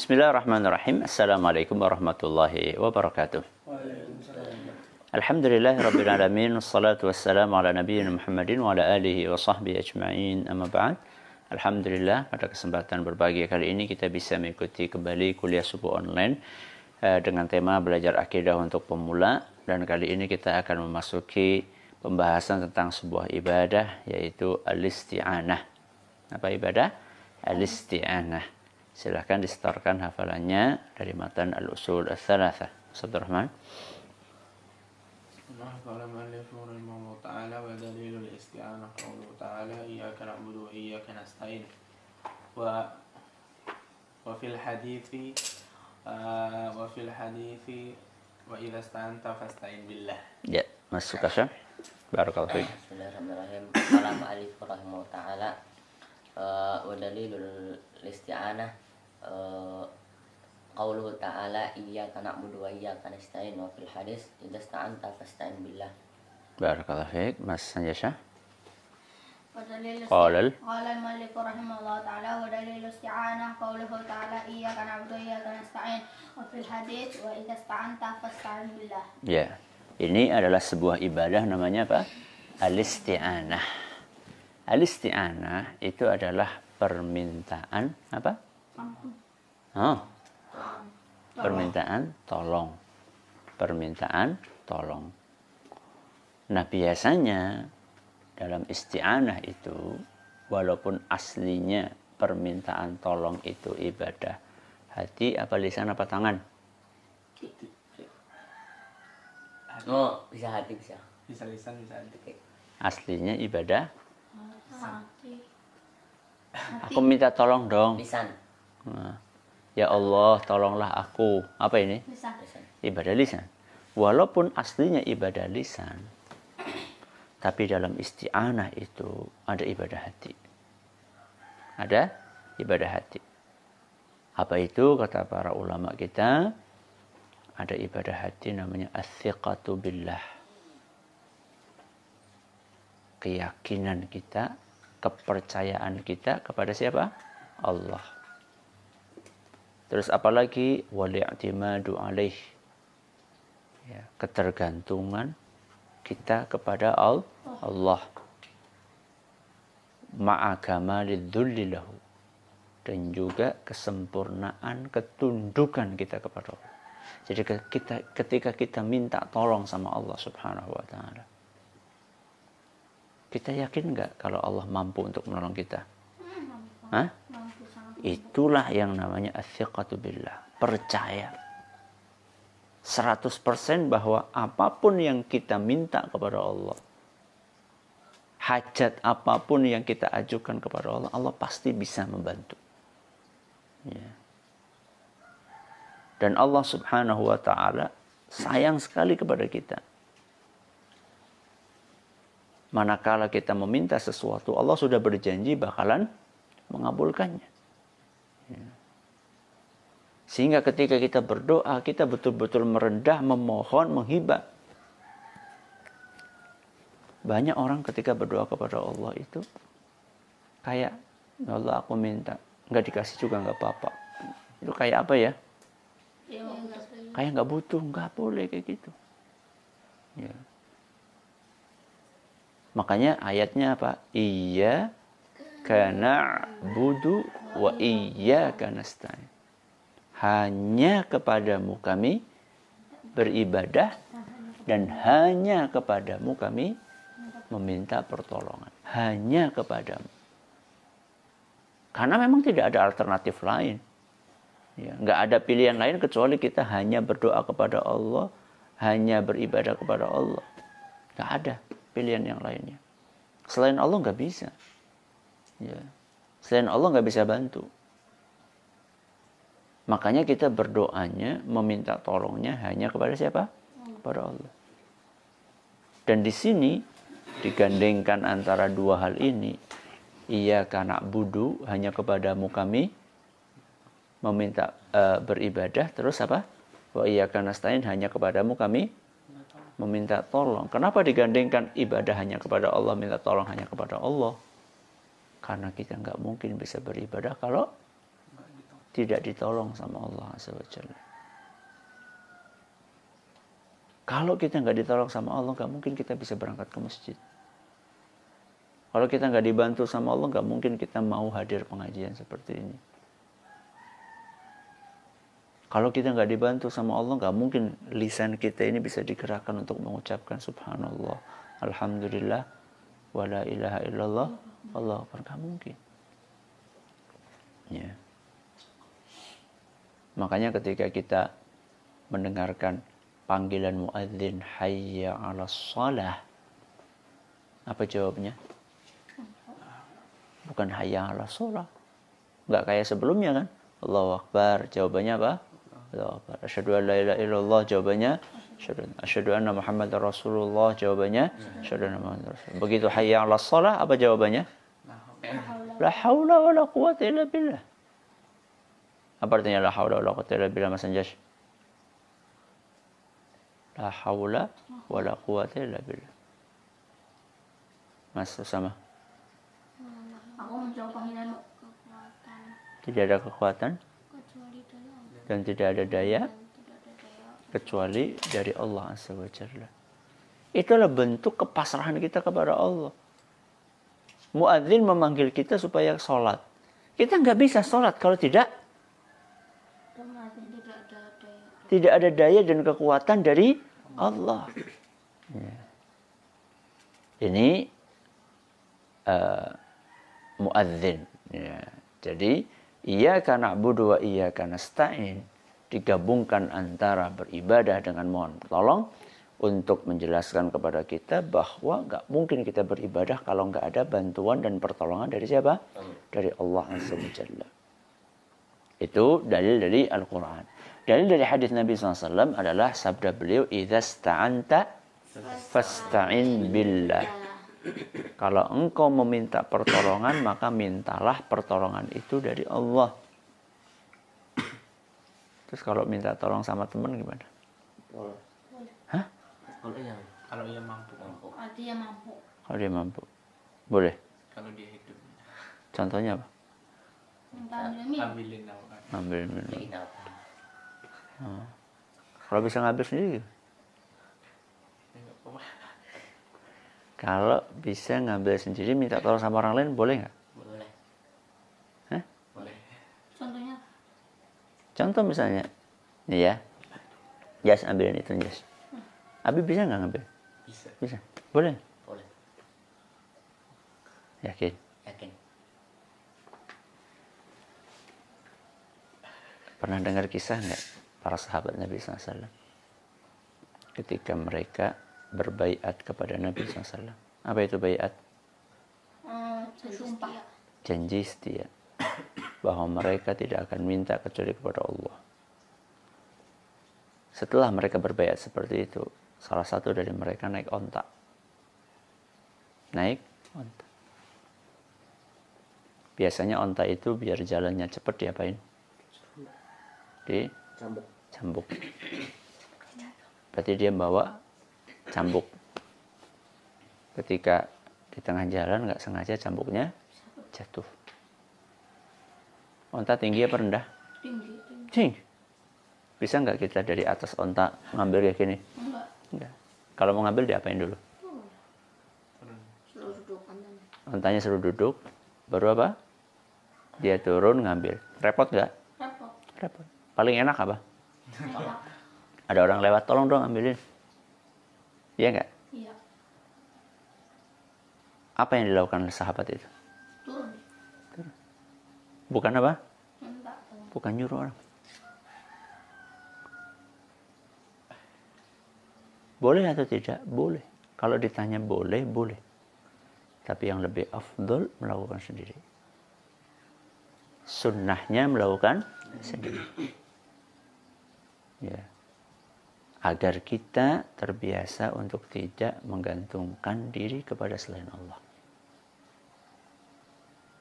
Bismillahirrahmanirrahim. Assalamualaikum warahmatullahi wabarakatuh. Alhamdulillah Rabbil Alamin Wassalatu wassalamu ala nabiyyina Muhammadin Wa ala alihi wa sahbihi ajma'in Amma ba'd Alhamdulillah pada kesempatan berbahagia kali ini Kita bisa mengikuti kembali kuliah subuh online uh, Dengan tema belajar akidah untuk pemula Dan kali ini kita akan memasuki Pembahasan tentang sebuah ibadah Yaitu al-isti'anah Apa ibadah? Al-isti'anah Silahkan disetorkan hafalannya Dari matan al-usul al-thalatha Ustaz Rahman قال المؤلف رحمه الله تعالى ودليل الاستعانة قوله تعالى إياك نعبد وإياك نستعين و وفي الحديث آه وفي الحديث وإذا استعنت فاستعن بالله Ya, masuk Kasyam. Barakallahu fiik. Bismillahirrahmanirrahim. Qala ma'alif rahimahu ta'ala eh, wa dalilul isti'anah eh, qauluhu ta'ala iyyaka na'budu wa iyyaka nasta'in wa fil hadis idza sta'anta fasta'in billah. Barakallahu fiik. Mas Sanjasha. ودليل قال ال- قال المؤلف رحمه الله تعالى ودليل الاستعانة قوله تعالى إياك نعبد وإياك نستعين وفي الحديث وإذا استعنت فاستعن بالله Ya. Ini adalah sebuah ibadah namanya apa? Al-isti'anah. Al-isti'anah itu adalah permintaan apa? Oh. Permintaan tolong. Permintaan tolong. Nah, biasanya dalam isti'anah itu walaupun aslinya permintaan tolong itu ibadah hati apa lisan apa tangan? Oh, bisa hati bisa. bisa lisan bisa hati. Aslinya ibadah hati Aku minta tolong dong. Lisan. Nah, ya Allah, tolonglah aku. Apa ini? Lisan. Ibadah lisan. Walaupun aslinya ibadah lisan, tapi dalam isti'anah itu ada ibadah hati. Ada ibadah hati. Apa itu kata para ulama kita? Ada ibadah hati namanya as-siqatu billah. Keyakinan kita, kepercayaan kita kepada siapa? Allah. Terus apalagi wali'timadu alaih. Ya, ketergantungan kita kepada Al- Allah. Ma'agama lahu. Dan juga kesempurnaan ketundukan kita kepada Allah. Jadi kita, ketika kita minta tolong sama Allah subhanahu wa ta'ala. Kita yakin nggak kalau Allah mampu untuk menolong kita? Hah? Itulah yang namanya athiqatu billah. Percaya. 100% bahwa apa pun yang kita minta kepada Allah. Hajat apa pun yang kita ajukan kepada Allah. Allah pasti bisa membantu. Ya. Dan Allah subhanahu wa ta'ala sayang sekali kepada kita. Manakala kita meminta sesuatu, Allah sudah berjanji bakalan mengabulkannya. Sehingga ketika kita berdoa, kita betul-betul merendah, memohon, menghibah. Banyak orang ketika berdoa kepada Allah itu kayak, ya Allah aku minta, nggak dikasih juga nggak apa-apa. Itu kayak apa ya? ya Kayak nggak butuh, nggak boleh kayak gitu. Ya. Makanya ayatnya apa? Iya karena budu wa iya karena Hanya kepadamu kami beribadah dan hanya kepadamu kami meminta pertolongan. Hanya kepadamu. Karena memang tidak ada alternatif lain. Ya, nggak ada pilihan lain kecuali kita hanya berdoa kepada Allah, hanya beribadah kepada Allah. Nggak ada pilihan yang lainnya. Selain Allah nggak bisa. Ya. Selain Allah nggak bisa bantu. Makanya kita berdoanya, meminta tolongnya hanya kepada siapa? Kepada Allah. Dan di sini digandengkan antara dua hal ini. Iya karena budu hanya kepadamu kami meminta eh, beribadah terus apa? Wa iya karena stain hanya kepadamu kami meminta tolong. Kenapa digandengkan ibadah hanya kepada Allah, minta tolong hanya kepada Allah? Karena kita nggak mungkin bisa beribadah kalau tidak ditolong sama Allah Jalla. Kalau kita nggak ditolong sama Allah, nggak mungkin kita bisa berangkat ke masjid. Kalau kita nggak dibantu sama Allah, nggak mungkin kita mau hadir pengajian seperti ini. Kalau kita nggak dibantu sama Allah, nggak mungkin lisan kita ini bisa digerakkan untuk mengucapkan Subhanallah, Alhamdulillah, wala ilaha illallah, Allah. Nggak mungkin. Ya. Makanya ketika kita mendengarkan panggilan muadzin hayya 'ala shalah apa jawabnya? Bukan hayya 'ala shalah. Enggak kayak sebelumnya kan? Allahu Akbar. Jawabannya apa? Allahu Akbar. Asyhadu an la ilaha illallah jawabannya asyhadu asyhadu anna Muhammadar Rasulullah jawabannya asyhadu anna Muhammadar Rasulullah. Begitu hayya 'ala shalah apa jawabannya? La haula wala quwwata illa billah. Apa artinya la haula wala quwwata illa billah Mas Anjas? La haula wala quwwata illa billah. Mas Usama. Aku menjawab panggilanmu. kekuatan Tidak ada kekuatan dan tidak ada daya dan tidak ada daya kecuali dari Allah Azza. Itulah bentuk kepasrahan kita kepada Allah. Muadzin memanggil kita supaya sholat. Kita nggak bisa sholat kalau tidak tidak ada daya dan kekuatan dari Allah. Ya. Ini uh, muadzin. Ya. Jadi iya karena na'budu wa iya karena nasta'in digabungkan antara beribadah dengan mohon tolong untuk menjelaskan kepada kita bahwa nggak mungkin kita beribadah kalau nggak ada bantuan dan pertolongan dari siapa? Dari Allah Azza wa Jalla. Itu dalil dari Al-Quran. Dalil dari hadis Nabi SAW adalah sabda beliau, "Idza sta'anta fasta'in billah." Kalau engkau meminta pertolongan, maka mintalah pertolongan itu dari Allah. Terus kalau minta tolong sama teman gimana? Boleh. Hah? Kalau yang Kalau ia mampu. mampu. Artinya mampu. Kalau dia mampu. Boleh. Kalau dia hidup. Contohnya apa? Minum. Ambilin kan. Ngambil minum. Beliin apa? Kalau bisa ngambil sendiri, kalau bisa ngambil sendiri minta tolong sama orang lain boleh nggak? Boleh. Hah? Boleh. Contohnya Contoh misalnya, nih ya, Jas ambilin itu Jas. Abi bisa nggak ngambil? Bisa. Bisa. Boleh. Boleh. Yakin. Yakin. Pernah dengar kisah nggak para sahabat Nabi SAW? Ketika mereka berbaiat kepada Nabi SAW. Apa itu baiat? eh, bersumpah. Janji setia. Bahwa mereka tidak akan minta kecuali kepada Allah. Setelah mereka berbaiat seperti itu, salah satu dari mereka naik onta. Naik onta. Biasanya onta itu biar jalannya cepat diapain? Di Cambuk. cambuk. Berarti dia bawa cambuk. Ketika di tengah jalan nggak sengaja cambuknya jatuh. Onta tinggi apa rendah? Tinggi, tinggi. Tinggi. Bisa nggak kita dari atas onta ngambil kayak gini? Enggak. Enggak. Kalau mau ngambil diapain dulu? seluruh duduk kanan Ontanya suruh duduk, baru apa? Dia turun ngambil. Repot nggak? Repot. Repot. Paling enak apa? Enak. Ada orang lewat, tolong dong ambilin. Iya nggak? Iya. Apa yang dilakukan oleh sahabat itu? Bukan apa? Bukan nyuruh orang. Boleh atau tidak? Boleh. Kalau ditanya boleh, boleh. Tapi yang lebih afdol melakukan sendiri. Sunnahnya melakukan sendiri. Ya. Agar kita terbiasa untuk tidak menggantungkan diri kepada selain Allah.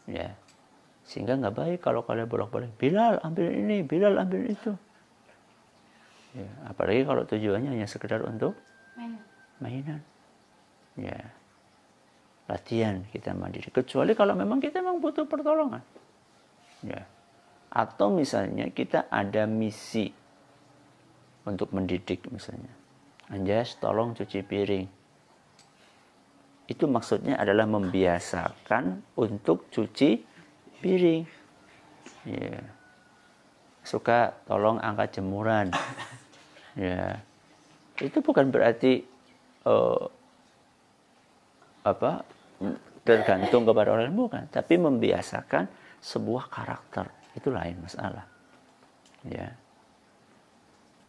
Ya. Sehingga nggak baik kalau kalian bolak-balik. Bilal ambil ini, Bilal ambil itu. Ya, apalagi kalau tujuannya hanya sekedar untuk Main. mainan. Ya. Latihan kita mandiri. Kecuali kalau memang kita memang butuh pertolongan. Ya. Atau misalnya kita ada misi untuk mendidik misalnya. Anjas, tolong cuci piring. Itu maksudnya adalah membiasakan untuk cuci piring. Ya. Suka tolong angkat jemuran. Ya. Itu bukan berarti eh, apa tergantung kepada orang bukan, tapi membiasakan sebuah karakter itu lain masalah. Ya.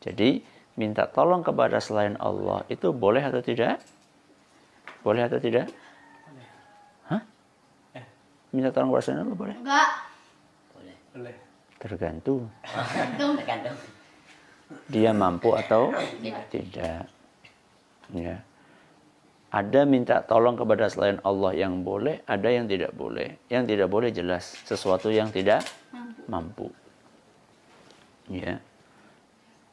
Jadi minta tolong kepada selain Allah itu boleh atau tidak? Boleh atau tidak? Minta tolong kepada selain Allah boleh? Enggak. boleh Boleh. Tergantung tergantung dia mampu atau tidak. Ya. Ada minta tolong kepada selain Allah yang boleh, ada yang tidak boleh. Yang tidak boleh jelas sesuatu yang tidak mampu. Ya.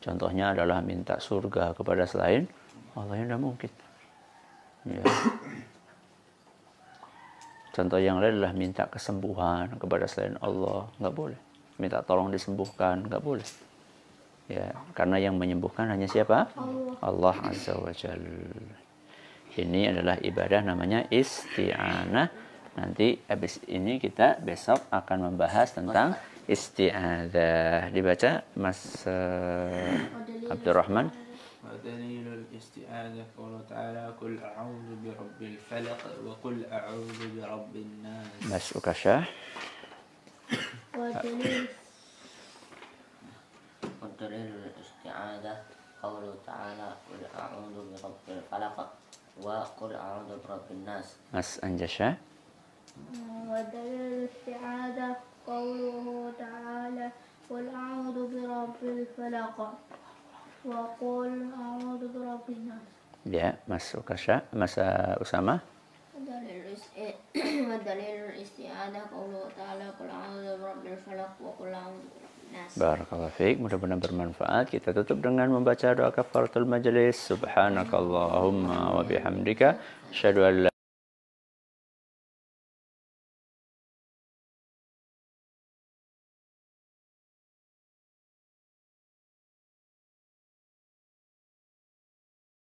Contohnya adalah minta surga kepada selain Allah yang tidak mungkin. Ya. Contoh yang lain adalah minta kesembuhan kepada selain Allah, nggak boleh. Minta tolong disembuhkan, nggak boleh. Ya, karena yang menyembuhkan hanya siapa? Allah Azza wa Jal. Ini adalah ibadah namanya isti'anah. Nanti habis ini kita besok akan membahas tentang isti'adah. Dibaca Mas eh, Abdurrahman. ودليل الاستعاذة قوله تعالى قل أعوذ برب الفلق وقل أعوذ برب الناس Mas Ukasha. ودليل ودليل الاستعاذة قوله تعالى قل أعوذ برب الفلق وقل أعوذ برب الناس Mas Anjasha. ودليل الاستعاذة قوله تعالى قل أعوذ برب الفلق Ya, masuk Kasya, masa eh, Usama. Barakallahu fiik. Mudah-mudahan bermanfaat. Kita tutup dengan membaca doa kafaratul majelis. Subhanakallahumma wa bihamdika asyhadu